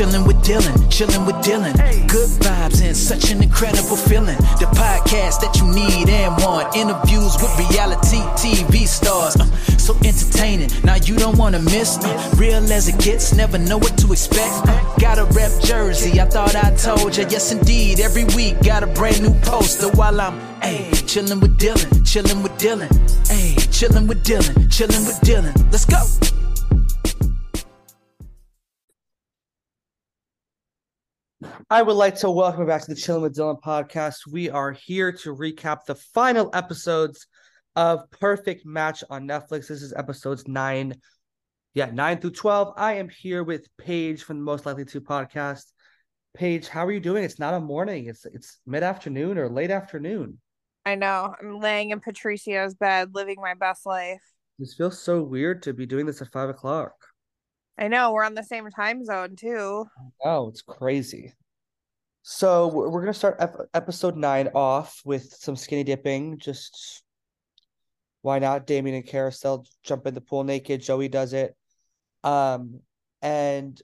chilling with Dylan, chilling with Dylan. Good vibes and such an incredible feeling. The podcast that you need and want. Interviews with reality TV stars. Uh, so entertaining. Now you don't wanna miss. Uh, real as it gets, never know what to expect. Uh, got a rep jersey, I thought I told ya. Yes, indeed. Every week got a brand new poster while I'm, ayy, chilling with Dylan, chilling with Dylan. Ayy, chilling with Dylan, chilling with Dylan. Let's go. I would like to welcome back to the Chilling with Dylan podcast. We are here to recap the final episodes of Perfect Match on Netflix. This is episodes nine, yeah, nine through 12. I am here with Paige from the Most Likely to podcast. Paige, how are you doing? It's not a morning, it's it's mid afternoon or late afternoon. I know. I'm laying in Patricio's bed, living my best life. This feels so weird to be doing this at five o'clock. I know. We're on the same time zone, too. Oh, it's crazy. So we're gonna start episode nine off with some skinny dipping. Just why not? Damian and Kariselle jump in the pool naked. Joey does it. Um, and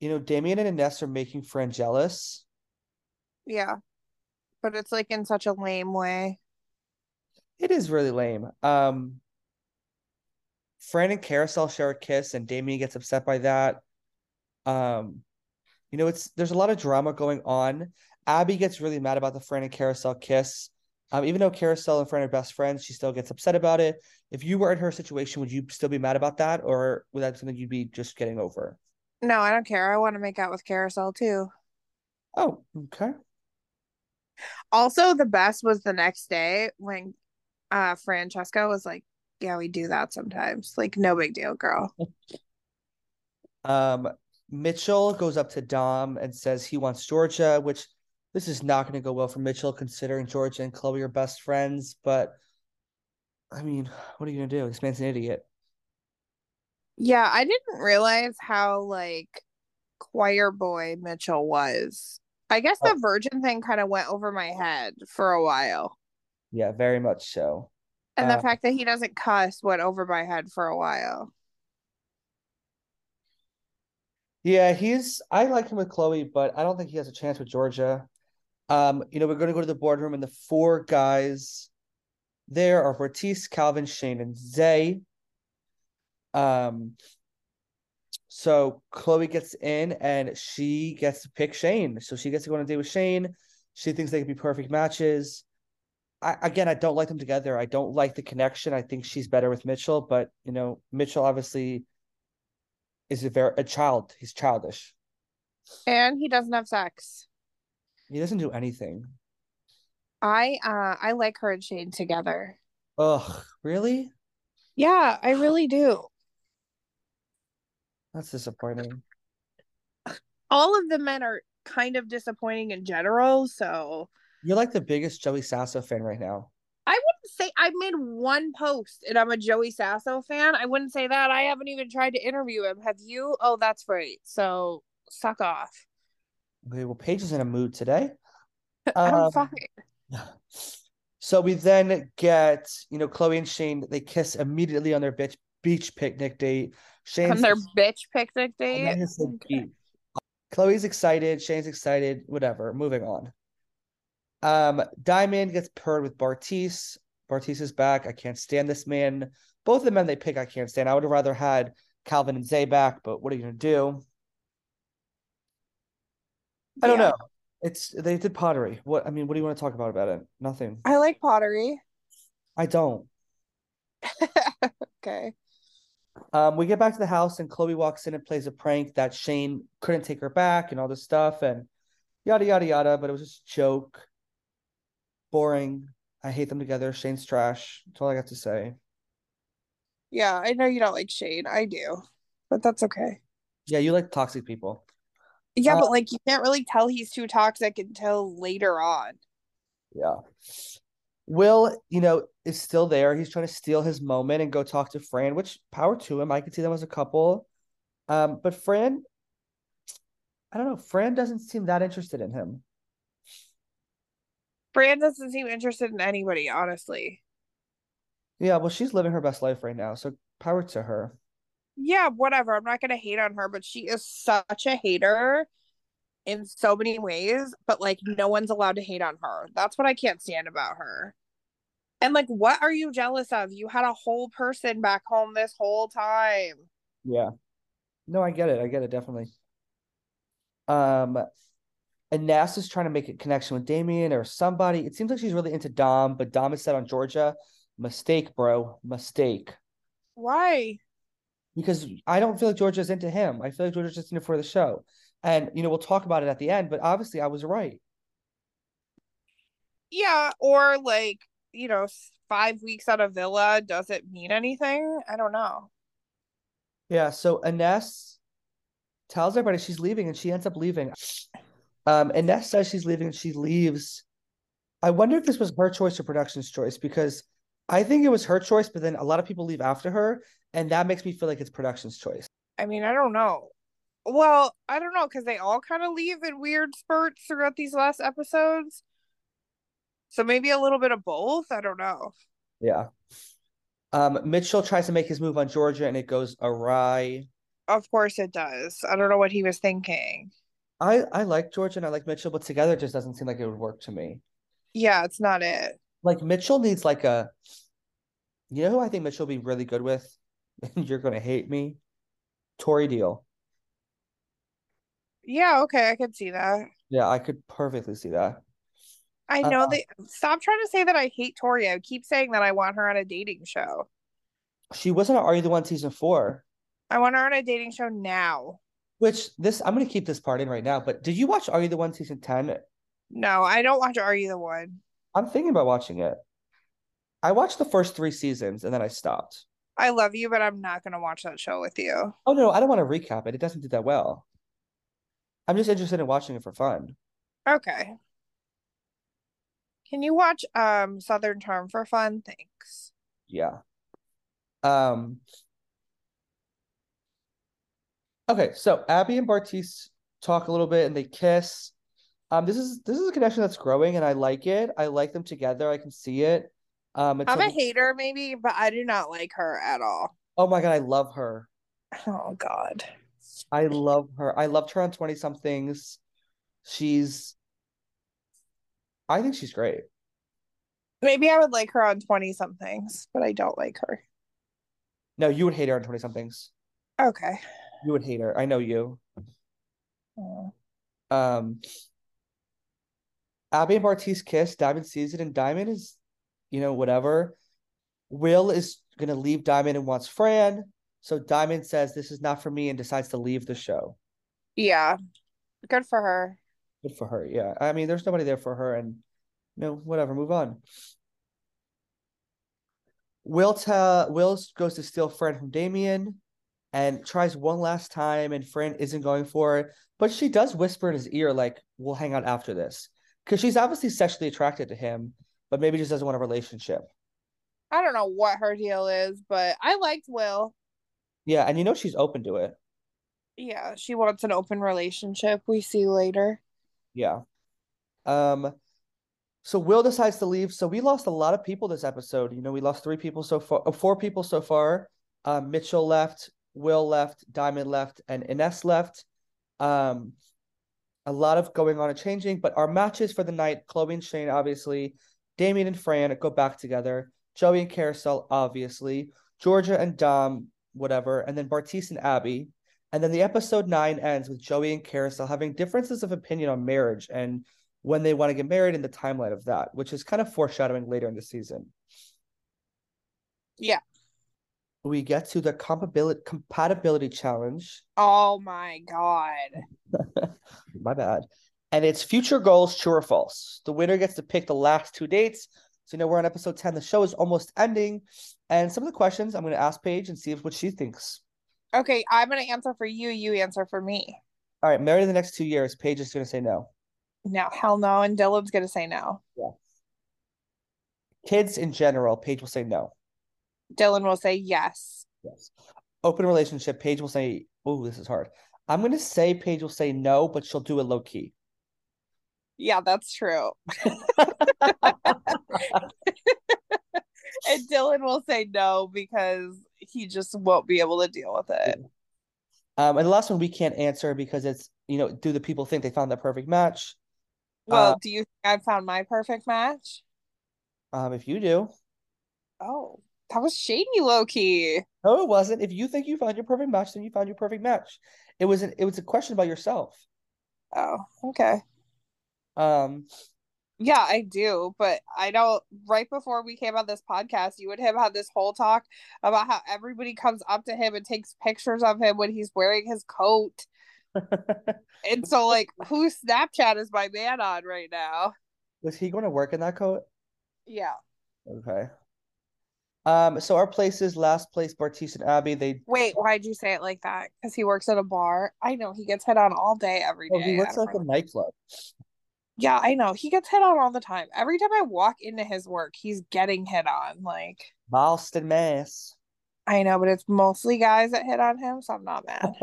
you know, Damian and Ines are making Fran jealous. Yeah. But it's like in such a lame way. It is really lame. Um, Fran and Kariselle share a kiss, and Damian gets upset by that. Um, you know, it's there's a lot of drama going on. Abby gets really mad about the Fran and Kariselle kiss. Um, even though Kariselle and Fran are best friends, she still gets upset about it. If you were in her situation, would you still be mad about that, or would that be something you'd be just getting over? No, I don't care. I want to make out with Kariselle, too. Oh, okay. Also, the best was the next day when uh Francesca was like, Yeah, we do that sometimes. Like, no big deal, girl. Um, Mitchell goes up to Dom and says he wants Georgia, which this is not going to go well for Mitchell considering Georgia and Chloe are best friends. But I mean, what are you going to do? This man's an idiot. Yeah, I didn't realize how like choir boy Mitchell was. I guess the Oh. virgin thing kind of went over my head for a while. Yeah, very much so. And the Uh, fact that he doesn't cuss went over my head for a while. Yeah, he's I like him with Chloe, but I don't think he has a chance with Georgia. Um, you know, we're going to go to the boardroom, and the four guys there are Ortiz, Calvin, Shane, and Zay. Um, so Chloe gets in, and she gets to pick Shane. So she gets to go on a date with Shane. She thinks they could be perfect matches. I again, I don't like them together. I don't like the connection. I think she's better with Mitchell, but you know, Mitchell obviously is a very a child. He's childish. And he doesn't have sex. He doesn't do anything. I uh I like her and Shane together. Ugh, really? Yeah, I really do. That's disappointing. All of the men are kind of disappointing in general, so You're like the biggest Joey Sasso fan right now. I wouldn't say I made one post and I'm a Joey Sasso fan. I wouldn't say that. I haven't even tried to interview him. Have you? Oh, that's right. So suck off. Okay, well, Paige is in a mood today. I'm Um, fine. So we then get, you know, Chloe and Shane, they kiss immediately on their beach beach picnic date. Shane's On their bitch picnic date. meant to say Okay. Chloe's excited, Shane's excited, whatever. Moving on. Um, Diamond gets paired with Bartise. Bartise is back. I can't stand this man. Both of the men they pick, I can't stand. I would have rather had Calvin and Zay back, but what are you gonna do? I don't Yeah. know. It's they did pottery. What I mean, what do you want to talk about about it? Nothing. I like pottery. I don't. Okay. Um, we get back to the house and Chloe walks in and plays a prank that Shane couldn't take her back and all this stuff and yada yada yada. But it was just a joke. Boring. I hate them together. Shane's trash. That's all I got to say. Yeah, I know you don't like Shane. I do. But that's okay. Yeah, you like toxic people. Yeah, Uh, but like you can't really tell he's too toxic until later on. Yeah. Will, you know, is still there. He's trying to steal his moment and go talk to Fran, which power to him. I could see them as a couple. Um, but Fran, I don't know. Fran doesn't seem that interested in him. Fran doesn't seem interested in anybody, honestly. Yeah, well, she's living her best life right now, so power to her. Yeah, whatever. I'm not gonna hate on her, but she is such a hater in so many ways, but like no one's allowed to hate on her. That's what I can't stand about her. And like, what are you jealous of? You had a whole person back home this whole time. Yeah. No, I get it. I get it definitely. Um, and Ness is trying to make a connection with Damian or somebody. It seems like she's really into Dom, but Dom is set on Georgia. Mistake, bro. Mistake. Why? Because I don't feel like Georgia's into him. I feel like Georgia's just in it for the show. And you know, we'll talk about it at the end, but obviously I was right. Yeah, or like, you know, five weeks at a villa doesn't mean anything. I don't know. Yeah, so Ines tells everybody she's leaving and she ends up leaving. Um, Ines says she's leaving and she leaves. I wonder if this was her choice or production's choice because I think it was her choice, but then a lot of people leave after her, and that makes me feel like it's production's choice. I mean, I don't know. Well, I don't know because they all kind of leave in weird spurts throughout these last episodes. So maybe a little bit of both. I don't know. Yeah. Um, Mitchell tries to make his move on Georgia and it goes awry. Of course it does. I don't know what he was thinking. I I like George and I like Mitchell, but together it just doesn't seem like it would work to me. Yeah, it's not it. Like Mitchell needs like a you know who I think Mitchell will be really good with? And you're gonna hate me. Tori Deal. Yeah, okay, I could see that. Yeah, I could perfectly see that. I know Uh, they stop trying to say that I hate Tori. I keep saying that I want her on a dating show. She wasn't on Are You the One season four, I want her on a dating show now. Which this I'm gonna keep this part in right now. But did you watch Are You the One season 10? No, I don't watch Are You the One? I'm thinking about watching it. I watched the first three seasons and then I stopped. I love you, but I'm not gonna watch that show with you. Oh no, I don't want to recap it. It doesn't do that well. I'm just interested in watching it for fun. Okay. Can you watch um Southern Charm for fun? Thanks. Yeah. Um Okay, so Abby and Bartise talk a little bit and they kiss. Um this is this is a connection that's growing and I like it. I like them together. I can see it. Um I'm a- a hater, maybe, but I do not like her at all. Oh my god, I love her. Oh God. I love her. I loved her on 20 somethings. She's I think she's great. Maybe I would like her on 20 somethings, but I don't like her. No, you would hate her on 20 somethings. Okay. You would hate her. I know you. Um Abby and Bartise kiss. Diamond sees it, and Diamond is, you know, whatever. Will is gonna leave Diamond and wants Fran. So Diamond says this is not for me and decides to leave the show. Yeah. Good for her. Good for her. Yeah. I mean, there's nobody there for her, and you know, whatever, move on. Will tell Will goes to steal Fran from Damian and tries one last time, and Fran isn't going for it, but she does whisper in his ear, like, we'll hang out after this. Because she's obviously sexually attracted to him, but maybe just doesn't want a relationship. I don't know what her deal is, but I liked Will. Yeah, and you know she's open to it. Yeah, she wants an open relationship. We see later. Yeah. Um, so Will decides to leave. So we lost a lot of people this episode. You know, we lost three people so far, uh, four people so far. Um, Mitchell left, Will left, Diamond left, and Ines left. Um, a lot of going on and changing, but our matches for the night, Chloe and Shane, obviously, Damian and Fran go back together, Joey and Kariselle, obviously, Georgia and Dom, whatever, and then Bartise and Abby. And then the episode nine ends with Joey and Kariselle having differences of opinion on marriage and when they want to get married and the timeline of that, which is kind of foreshadowing later in the season. Yeah. We get to the compatibility compatibility challenge. Oh my God. My bad. And it's future goals, true or false. The winner gets to pick the last two dates. So you know we're on episode 10. The show is almost ending. And some of the questions I'm going to ask Paige and see if what she thinks. Okay, I'm gonna answer for you. You answer for me. All right, married in the next two years. Paige is going to say no. No, hell no. And Dylan's gonna say no. Kids in general, Paige will say no. Dylan will say yes. Yes. Open relationship, Paige will say, oh, this is hard. I'm going to say Paige will say no, but she'll do it low key. Yeah, that's true. and Dylan will say no because he just won't be able to deal with it. Um, and the last one we can't answer because it's you know, do the people think they found their perfect match? Well, Uh, do you think I found my perfect match? Um, if you do, Oh, that was shady low key. no, it wasn't. If you think you found your perfect match, then you found your perfect match. It was an, it was a question about yourself. Oh, okay. Um, Yeah, I do, but I don't. Right before we came on this podcast, you and him had this whole talk about how everybody comes up to him and takes pictures of him when he's wearing his coat. And so, like, whose Snapchat is my man on right now? was he going to work in that coat? Yeah. Okay. Um, so our places, last place, Bartise and Abby, they Wait, why'd you say it like that? Because he works at a bar. I know he gets hit on all day, every day. oh, he works like a nightclub. Yeah, I know. He gets hit on all the time. Every time I walk into his work, he's getting hit on. Like, Boston, Mass. I know, but it's mostly guys that hit on him, so I'm not mad.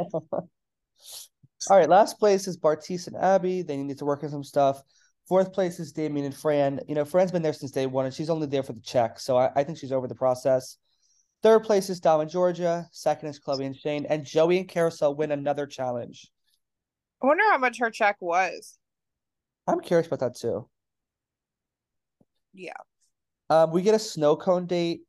All right, last place is Bartise and Abby. They need to work on some stuff. Fourth place is Damian and Fran. You know, Fran's been there since day one, and she's only there for the check, so I, I think she's over the process. Third place is Dom and Georgia. Second is Chloe and Shane, and Joey and Kariselle win another challenge. I wonder how much her check was. I'm curious about that too. Yeah. Um, we get a snow cone date.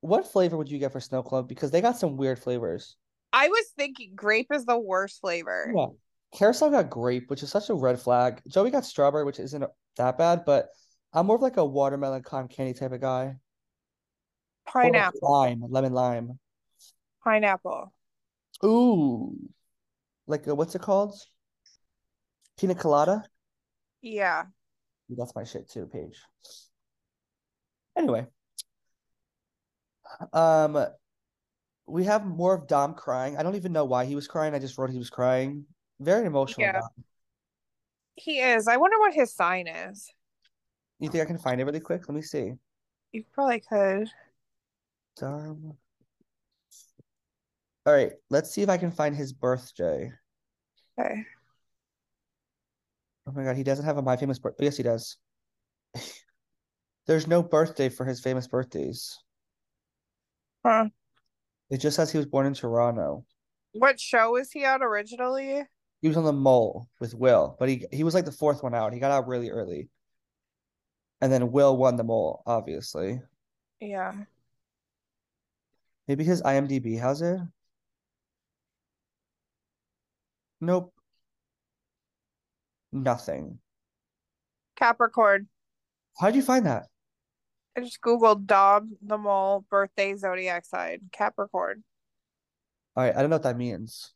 What flavor would you get for snow cone? Because they got some weird flavors. I was thinking grape is the worst flavor. Yeah. Kariselle got grape, which is such a red flag. Joey got strawberry, which isn't that bad, but I'm more of like a watermelon cotton candy type of guy. Or like Pineapple. lime, lemon lime. Pineapple. Ooh, like a, what's it called? Pina colada. Yeah. That's my shit too, Paige. Anyway, um, we have more of Dom crying. I don't even know why he was crying. I just wrote he was crying. Very emotional. Yeah. He is. I wonder what his sign is. You think I can find it really quick? Let me see. You probably could. Dom. All right, let's see if I can find his birthday. Okay. Oh my God, he doesn't have a My Famous Birthday. Yes, he does. There's no birthday for his famous birthdays. Huh. It just says he was born in Toronto. What show was he on originally? He was on the mole with Will, but he he was like the fourth one out. He got out really early. And then Will won the mole, obviously. Yeah. Maybe his IMDb has it. Nope. Nothing. Capricorn. How'd you find that? I just Googled Dom the Mole birthday zodiac sign. Capricorn. All right, I don't know what that means.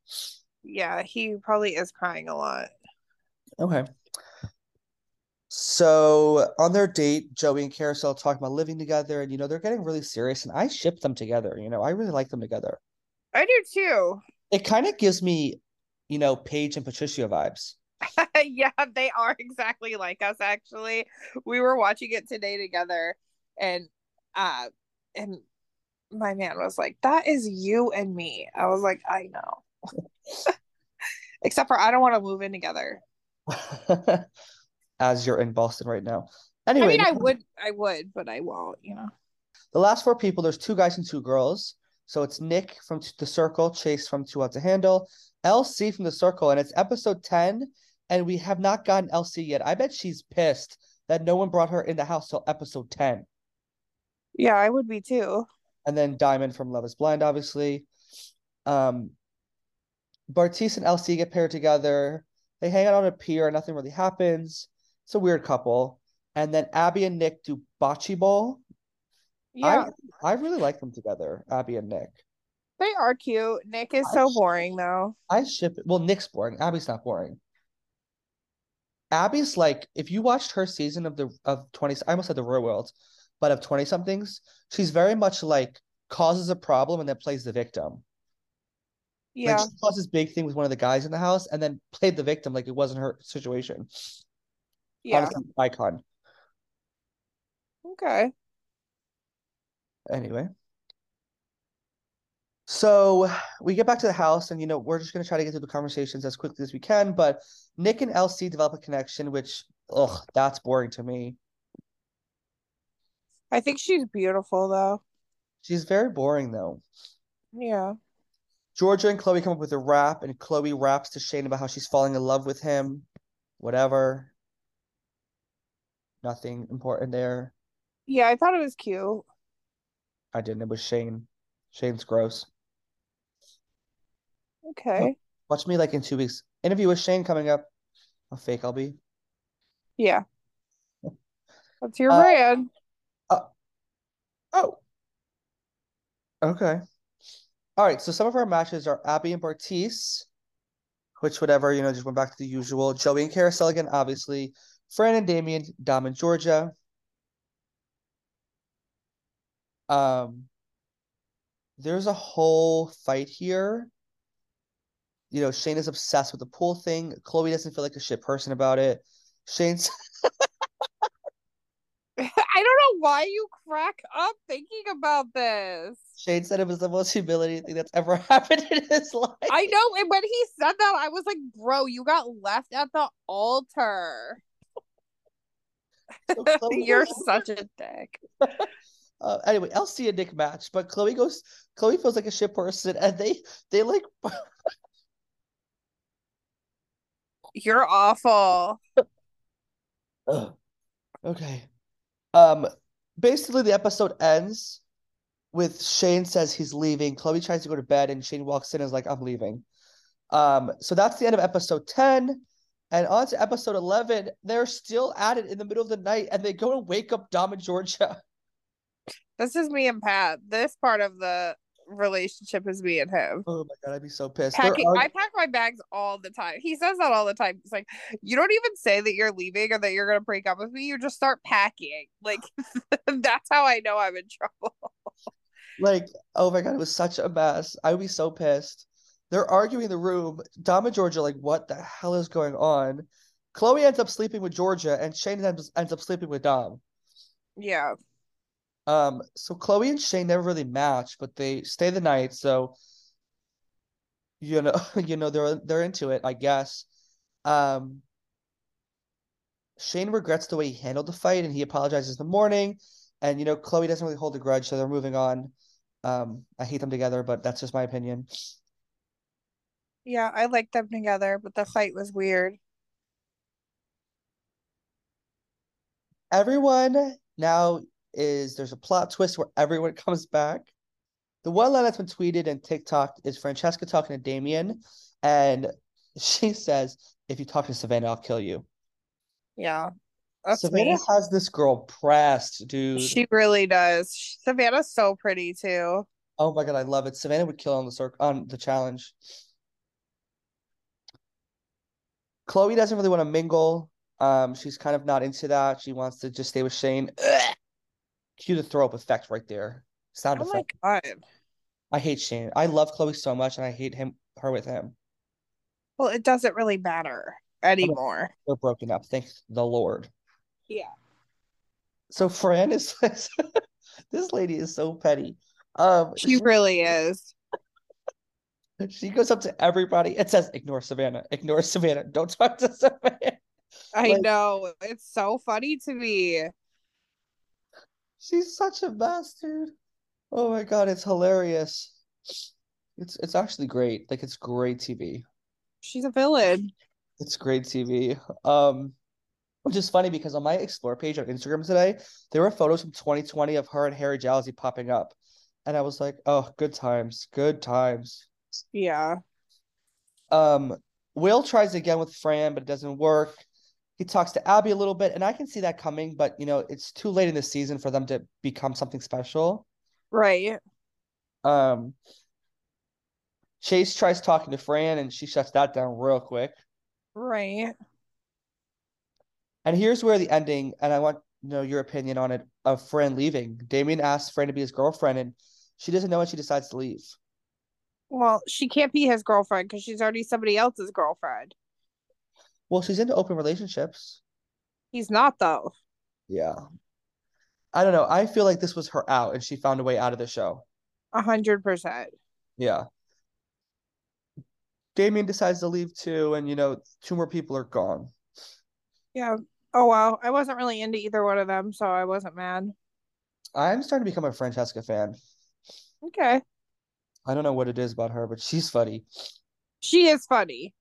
Yeah, he probably is crying a lot. Okay. So on their date, Joey and Kariselle talk about living together, and you know they're getting really serious, and I ship them together. You know, I really like them together. I do too. It kind of gives me, you know, Paige and Patricia vibes. yeah, they are exactly like us actually. We were watching it today together and uh and my man was like, That is you and me. I was like, I know. Except for I don't want to move in together. As you're in Boston right now. Anyway, I mean I would I would, but I won't, you know. the last four people, there's two guys and two girls. So it's Nick from the Circle, Chase from Too Hot to Handle, LC from the Circle, and it's episode 10, and we have not gotten LC yet. I bet she's pissed that no one brought her in the house till episode 10. Yeah, I would be too. And then Diamond from Love is Blind, obviously. Um, Bartise and LC get paired together. They hang out on a pier, nothing really happens. It's a weird couple. And then Abby and Nick do bocce ball. Yeah, I I really like them together, Abby and Nick. they are cute. Nick is I so sh- boring though. I ship it. Well, Nick's boring. Abby's not boring. Abby's like, if you watched her season of the of 20, I almost said the real world, but of 20 somethings, she's very much like causes a problem and then plays the victim. Yeah. Like she caused this big thing with one of the guys in the house and then played the victim like it wasn't her situation. Yeah. Honestly, icon. Okay. Anyway. So we get back to the house and you know we're just gonna try to get through the conversations as quickly as we can, but Nick and LC develop a connection, which ugh, that's boring to me. I think she's beautiful though. She's very boring though. Yeah. Georgia and Chloe come up with a rap, and Chloe raps to Shane about how she's falling in love with him. Whatever. Nothing important there. Yeah, I thought it was cute. I didn't. It was Shane. Shane's gross. Okay. Watch me like in two weeks. Interview with Shane coming up. How fake I'll be. Yeah. That's your Uh, brand. Oh. Okay. All right. So some of our matches are Abby and Bartise, which whatever, you know, just went back to the usual. Joey and Kariselle again, obviously. Fran and Damian, Dom and Georgia. Um, there's a whole fight here. You know, Shane is obsessed with the pool thing. Chloe doesn't feel like a shit person about it. Shane's I don't know why you crack up thinking about this. Shane said it was the most humiliating thing that's ever happened in his life. I know, and when he said that, I was like, "Bro, you got left at the altar. So You're such a dick." Uh, anyway, LC and Nick match, but Chloe goes. Chloe feels like a shit person, and they they like You're awful. Okay. Um, basically, the episode ends with Shane says he's leaving. Chloe tries to go to bed, and Shane walks in and is like, "I'm leaving." Um, so that's the end of episode ten, and on to episode eleven. They're still at it in the middle of the night, and they go and wake up Dom and Georgia. This is me and Pat. This part of the relationship is me and him. Oh my god, I'd be so pissed. They're I pack my bags all the time. He says that all the time. It's like, you don't even say that you're leaving or that you're gonna break up with me. You just start packing. Like that's how I know I'm in trouble. Like, oh my god, it was such a mess. I would be so pissed. They're arguing in the room. Dom and Georgia, are like, what the hell is going on? Chloe ends up sleeping with Georgia, and Shane ends, ends up sleeping with Dom. Yeah. Um, so Chloe and Shane never really match, but they stay the night. So, you know, you know, they're they're into it, I guess. Um, Shane regrets the way he handled the fight, and he apologizes in the morning. And you know, Chloe doesn't really hold a grudge, so they're moving on. Um, I hate them together, but that's just my opinion. Yeah, I like them together, but the fight was weird. Everyone now is there's a plot twist where everyone comes back. The one line that's been tweeted and TikTok is Francesca talking to Damian, and she says, "If you talk to Savannah, I'll kill you." Yeah. That's Savannah me. has this girl pressed, dude. She really does. Savannah's so pretty too. Oh my god, I love it. Savannah would kill on the circ on the challenge. Chloe doesn't really want to mingle. Um, she's kind of not into that. She wants to just stay with Shane. Ugh. Cue the throw up effect right there. Sound Oh my god. I hate Shane. I love Chloe so much, and I hate him her with him. Well, it doesn't really matter anymore. They're broken up. Thank the Lord. Yeah. So Fran is this lady is so petty. Um, She really is. she goes up to everybody and says, "Ignore Savannah. Ignore Savannah. Don't talk to Savannah." I Like- know. It's so funny to me. She's such a bastard. Oh my god, it's hilarious. It's it's actually great. Like it's great TV. She's a villain. It's great TV. Um, which is funny because on my explore page on Instagram today, there were photos from 2020 of her and Harry Jowsey popping up. And I was like, oh, good times, good times. Yeah. Um, Will tries again with Fran, but it doesn't work. He talks to Abby a little bit, and I can see that coming, but you know, it's too late in the season for them to become something special. Right. Um, Chase tries talking to Fran, and she shuts that down real quick. Right. And here's where the ending, and I want to know your opinion on it, of Fran leaving. Damian asks Fran to be his girlfriend, and she doesn't know when she decides to leave. Well, she can't be his girlfriend because she's already somebody else's girlfriend. Well, she's into open relationships. He's not though. Yeah. I don't know. I feel like this was her out, and she found a way out of the show. A hundred percent. Yeah. Damian decides to leave too, and you know, two more people are gone. Yeah. Oh wow. I wasn't really into either one of them, so I wasn't mad. I'm starting to become a Francesca fan. Okay. I don't know what it is about her, but she's funny. She is funny.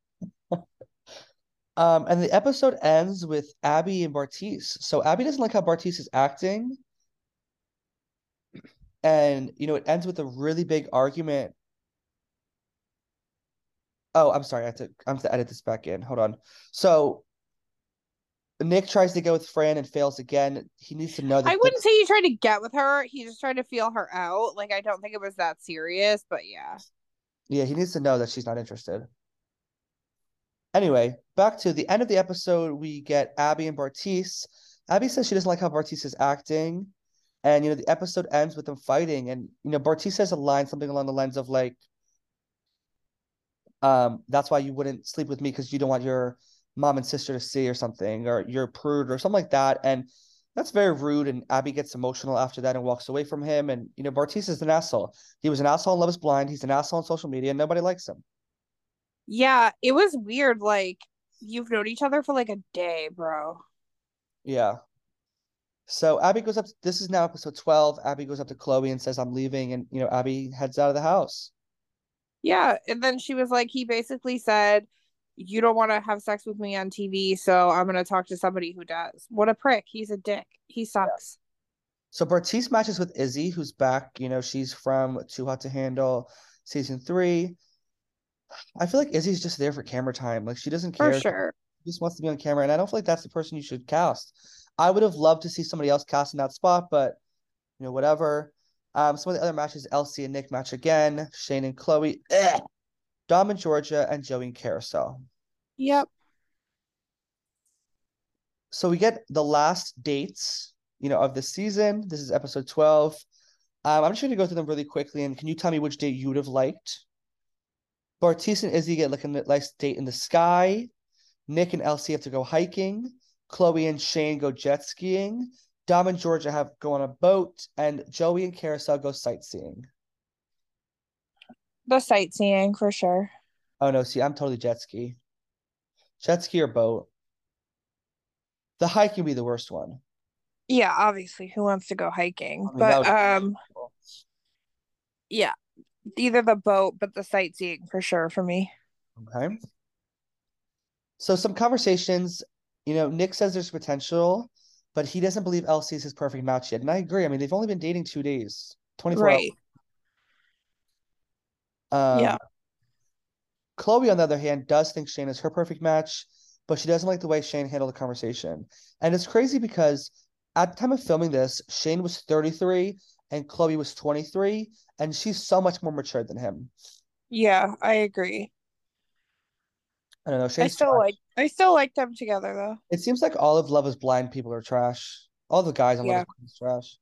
Um, and the episode ends with Abby and Bartise. So Abby doesn't like how Bartise is acting. And you know, it ends with a really big argument. Oh, I'm sorry, I have to I have to edit this back in. Hold on. So Nick tries to go with Fran and fails again. He needs to know that I wouldn't say he tried to get with her. He just tried to feel her out. Like I don't think it was that serious, but yeah. Yeah, he needs to know that she's not interested. Anyway, back to the end of the episode, we get Abby and Bartise. Abby says she doesn't like how Bartise is acting. And you know, the episode ends with them fighting. And you know, Bartise says a line, something along the lines of like, um, that's why you wouldn't sleep with me because you don't want your mom and sister to see or something, or you're prude or something like that. And that's very rude. And Abby gets emotional after that and walks away from him. And you know, Bartise is an asshole. He was an asshole in Love is Blind. He's an asshole on social media, and nobody likes him. Yeah, it was weird. Like you've known each other for like a day, bro. Yeah. So Abby goes up. This is now episode 12. Abby goes up to Chloe and says, I'm leaving. And, you know, Abby heads out of the house. Yeah. And then she was like, he basically said, You don't want to have sex with me on TV. So I'm going to talk to somebody who does. What a prick. He's a dick. He sucks. So Bartise matches with Izzy, who's back. You know, she's from Too Hot to Handle season three. I feel like Izzy's just there for camera time. Like she doesn't care. For sure. She just wants to be on camera. And I don't feel like that's the person you should cast. I would have loved to see somebody else cast in that spot, but you know, whatever. Um, some of the other matches, LC and Nick match again, Shane and Chloe, Ugh. Dom and Georgia, and Joey and Kariselle. Yep. So we get the last dates, you know, of the season. This is episode 12. Um, I'm just going to go through them really quickly. And can you tell me which date you would have liked? Bartise and Izzy get like a nice date in the sky. Nick and LC have to go hiking. Chloe and Shane go jet skiing. Dom and Georgia have go on a boat, and Joey and Kariselle go sightseeing. The sightseeing for sure. Oh no, see, I'm totally jet ski. Jet ski or boat. The hiking would be the worst one. Yeah, obviously. Who wants to go hiking? I mean, but um yeah. Either the boat, but the sightseeing for sure for me. Okay. So some conversations, you know, Nick says there's potential, but he doesn't believe LC's his perfect match yet. And I agree. I mean, they've only been dating two days, 24 Right. hours. Um, Yeah. Chloe, on the other hand, does think Shane is her perfect match, but she doesn't like the way Shane handled the conversation. And it's crazy because at the time of filming this, Shane was 33 and Chloe was 23, and she's so much more mature than him. Yeah, I agree. I don't know. I still trash. like I still like them together though. It seems like all of Love is Blind people are trash. All the guys on Yeah. Love is Blind is trash.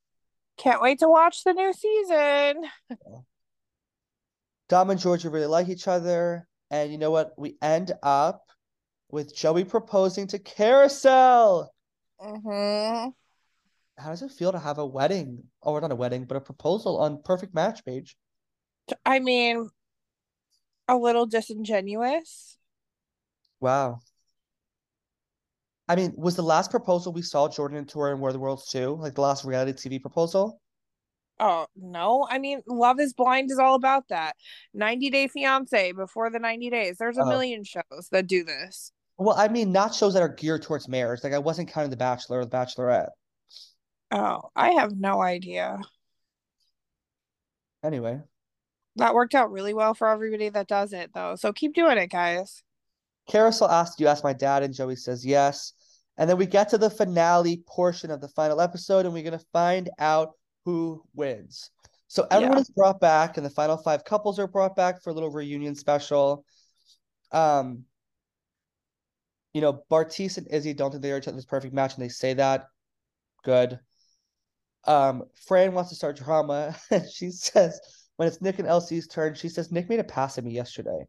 Can't wait to watch the new season. Dom and Georgia really like each other. And you know what? We end up with Joey proposing to Kariselle. Mm-hmm. How does it feel to have a wedding? Oh, or not a wedding, but a proposal on Perfect Match Paige? I mean, a little disingenuous. Wow. I mean, was the last proposal we saw Jordan and Tori in War of the Worlds too? Like the last reality TV proposal? Oh no! I mean, Love Is Blind is all about that. 90 Day Fiance before the 90 days. There's a Oh. million shows that do this. Well, I mean, not shows that are geared towards marriage. Like I wasn't counting The Bachelor or The Bachelorette. Oh, I have no idea. Anyway. That worked out really well for everybody that does it though. So keep doing it, guys. Kariselle asked, You asked my dad, and Joey says yes. And then we get to the finale portion of the final episode, and we're going to find out who wins. So everyone Yeah. is brought back, and the final five couples are brought back for a little reunion special. Um, you know, Bartise and Izzy don't think they are each other's perfect match, and they say that. Good. Um, Fran wants to start drama, she says, when it's Nick and LC's turn, she says, Nick made a pass at me yesterday.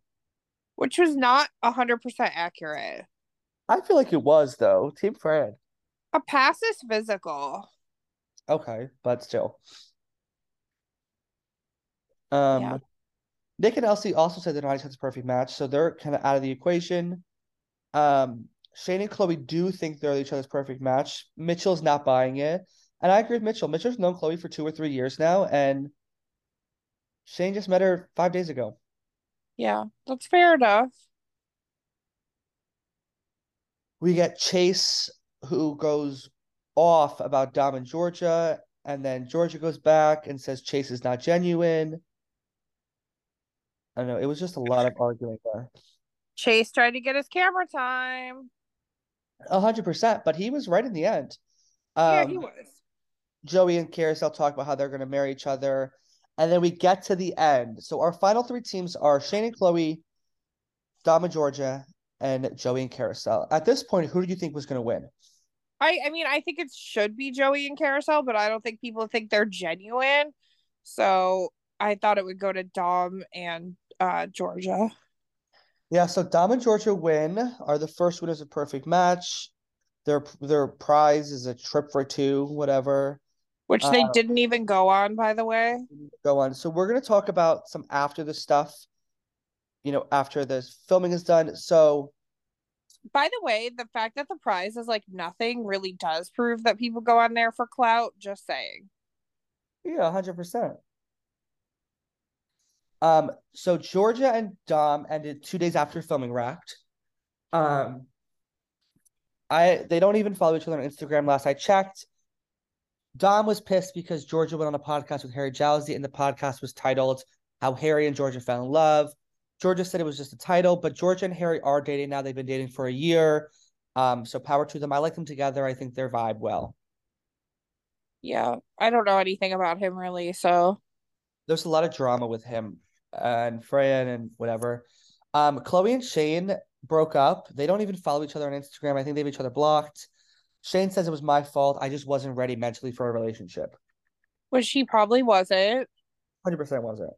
Which was not 100% accurate. I feel like it was, though. Team Fran. A pass is physical. Okay, but still. Um, Yeah. Nick and LC also said they're not each other's perfect match, so they're kind of out of the equation. Um, Shane and Chloe do think they're each other's perfect match. Mitchell's not buying it, and I agree with Mitchell. Mitchell's known Chloe for two or three years now, and Shane just met her five days ago. Yeah, that's fair enough. We get Chase who goes off about Dom and Georgia, and then Georgia goes back and says Chase is not genuine. I don't know. It was just a lot of arguing there. Chase tried to get his camera time. A hundred percent, but he was right in the end. yeah, Um, he was. Joey and Kariselle talk about how they're going to marry each other. And then we get to the end. So our final three teams are Shane and Chloe, Dom and Georgia, and Joey and Kariselle. At this point, who do you think was going to win? I I mean, I think it should be Joey and Kariselle, but I don't think people think they're genuine. So I thought it would go to Dom and uh Georgia. Yeah, so Dom and Georgia win, are the first winners of Perfect Match. Their their prize is a trip for two, whatever. Which they Uh, didn't even go on, by the way. Go on. So we're going to talk about some after the stuff, you know, after the filming is done. So By the way, the fact that the prize is like nothing really does prove that people go on there for clout. Just saying. Yeah, hundred percent. Um, so Georgia and Dom ended two days after filming Wrapped. Um, I they don't even follow each other on Instagram. Last I checked, Dom was pissed because Georgia went on a podcast with Harry Jowsey, and the podcast was titled "How Harry and Georgia Fell in Love." Georgia said it was just a title, but Georgia and Harry are dating now. They've been dating for a year. Um, so power to them. I like them together. I think their vibe well. Yeah, I don't know anything about him really, so there's a lot of drama with him and Fran and whatever. Um, Chloe and Shane broke up. They don't even follow each other on Instagram. I think they have each other blocked. Shane says it was my fault. I just wasn't ready mentally for a relationship. which she probably wasn't. Hundred percent wasn't.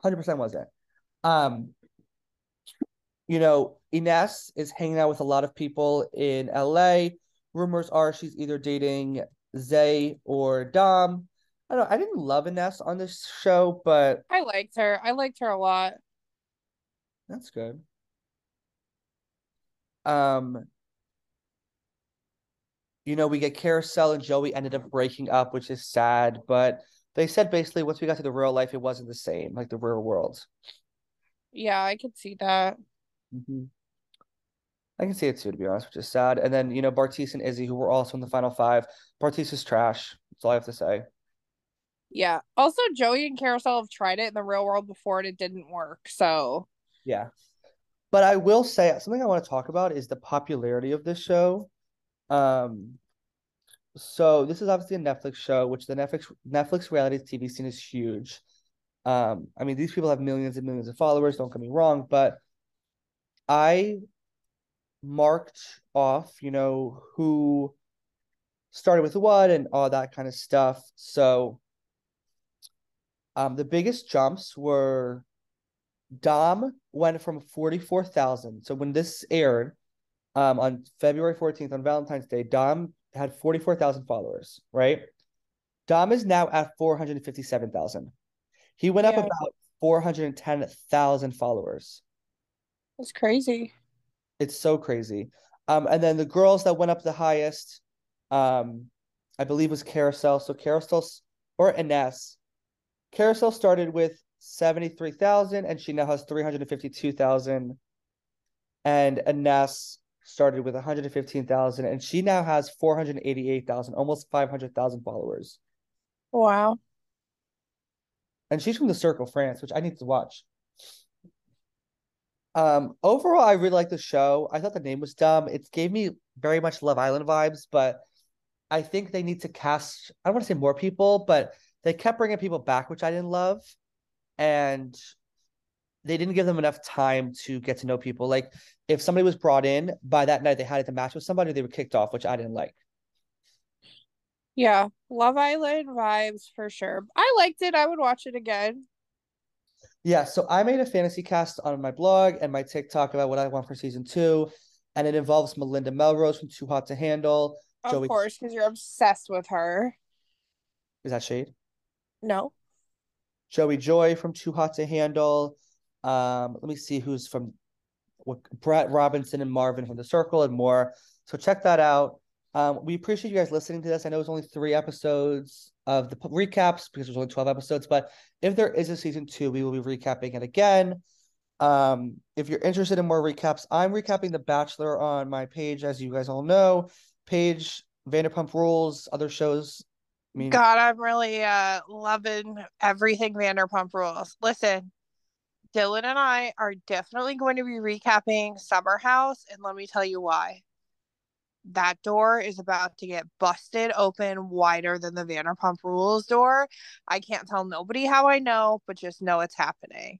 Hundred percent wasn't. Um, you know, Ines is hanging out with a lot of people in LA. Rumors are she's either dating Zay or Dom. I don't know. I didn't love Ines on this show, but I liked her. I liked her a lot. That's good. Um, you know, we get Kariselle and Joey ended up breaking up, which is sad, but they said basically once we got to the real life, it wasn't the same, like the real world. Yeah, I could see that. Mm-hmm. I can see it too, to be honest, which is sad. And then, you know, Bartise and Izzy, who were also in the final five. Bartise is trash. That's all I have to say. Yeah. Also, Joey and Kariselle have tried it in the real world before and it didn't work. So, Yeah. But I will say something I want to talk about is the popularity of this show. Um, so this is obviously a Netflix show, which the Netflix Netflix reality TV scene is huge. Um, I mean, these people have millions and millions of followers, don't get me wrong, but I marked off, you know, who started with what and all that kind of stuff. So um the biggest jumps were Dom went from 44,000. So when this aired um on February 14th on Valentine's Day, Dom had 44,000 followers, right? Dom is now at 457,000. He went up about 410,000 followers. it's crazy. It's so crazy. Um, and then the girls that went up the highest, um, I believe was Kariselle. So Kariselle's or Ines. Kariselle started with 73,000 and she now has 352,000. And Ines started with 115,000 and she now has 488,000, almost 500,000 followers. Wow. And she's from the Circle France, which I need to watch. Um, overall, I really like the show. I thought the name was dumb. It gave me very much Love Island vibes, but I think they need to cast, I don't want to say more people, but they kept bringing people back, which I didn't love. And they didn't give them enough time to get to know people. Like, if somebody was brought in by that night, they had to match with somebody, they were kicked off, which I didn't like. Yeah. Love Island vibes for sure. I liked it. I would watch it again. Yeah, so I made a fantasy cast on my blog and my TikTok about what I want for season two, and it involves Melinda Melrose from Too Hot to Handle. Of Joey- course, because you're obsessed with her. Is that shade? No. Joey Joy from Too Hot to Handle. Um, let me see who's from what Brett Robinson and Marvin from The Circle and more. So check that out. Um, we appreciate you guys listening to this. I know it's only three episodes. of the recaps because there's only 12 episodes. But if there is a season two, we will be recapping it again. Um, if you're interested in more recaps, I'm recapping The Bachelor on my page, as you guys all know. Page Vanderpump Rules, other shows. I mean, God, I'm really uh loving everything Vanderpump Rules. Listen, Dylan and I are definitely going to be recapping Summer House, and let me tell you why that door is about to get busted open wider than the Vanderpump Rules door. I can't tell nobody how I know, but just know it's happening.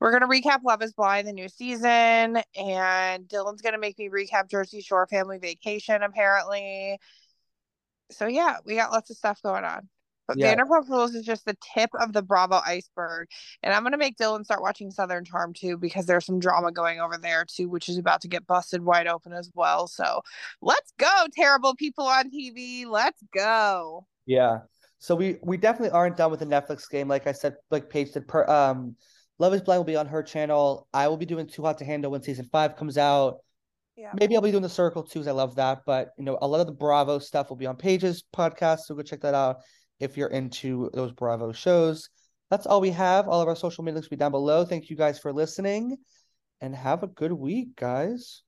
We're gonna recap Love Is Blind, the new season, and Dylan's gonna make me recap Jersey Shore Family Vacation, apparently. So yeah, we got lots of stuff going on. But yeah. Vanderpump Rules is just the tip of the Bravo iceberg. And I'm going to make Dylan start watching Southern Charm too, because there's some drama going over there too, which is about to get busted wide open as well. So let's go, terrible people on TV. Let's go. Yeah. So we we definitely aren't done with the Netflix game. Like I said, like Paige said, per, um, Love is Blind will be on her channel. I will be doing Too Hot to Handle when season five comes out. Yeah. Maybe I'll be doing the Circle too, because I love that. But you know, a lot of the Bravo stuff will be on Paige's podcast, so go check that out if you're into those Bravo shows. That's all we have. All of our social media links will be down below. Thank you guys for listening and have a good week, guys.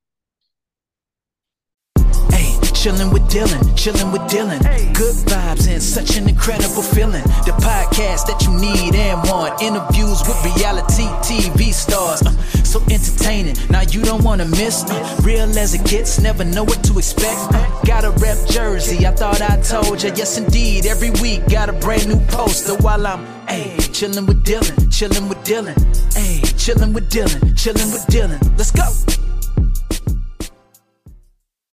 Chilling with Dylan, chilling with Dylan. Good vibes and such an incredible feeling. The podcast that you need and want. Interviews with reality TV stars. Uh, so entertaining. Now you don't want to miss. Uh, real as it gets, never know what to expect. Uh, got a rep jersey, I thought I told ya. Yes, indeed. Every week got a brand new poster while I'm, hey, chilling with Dylan, chilling with Dylan. Hey, chilling with Dylan, chilling with Dylan. Let's go.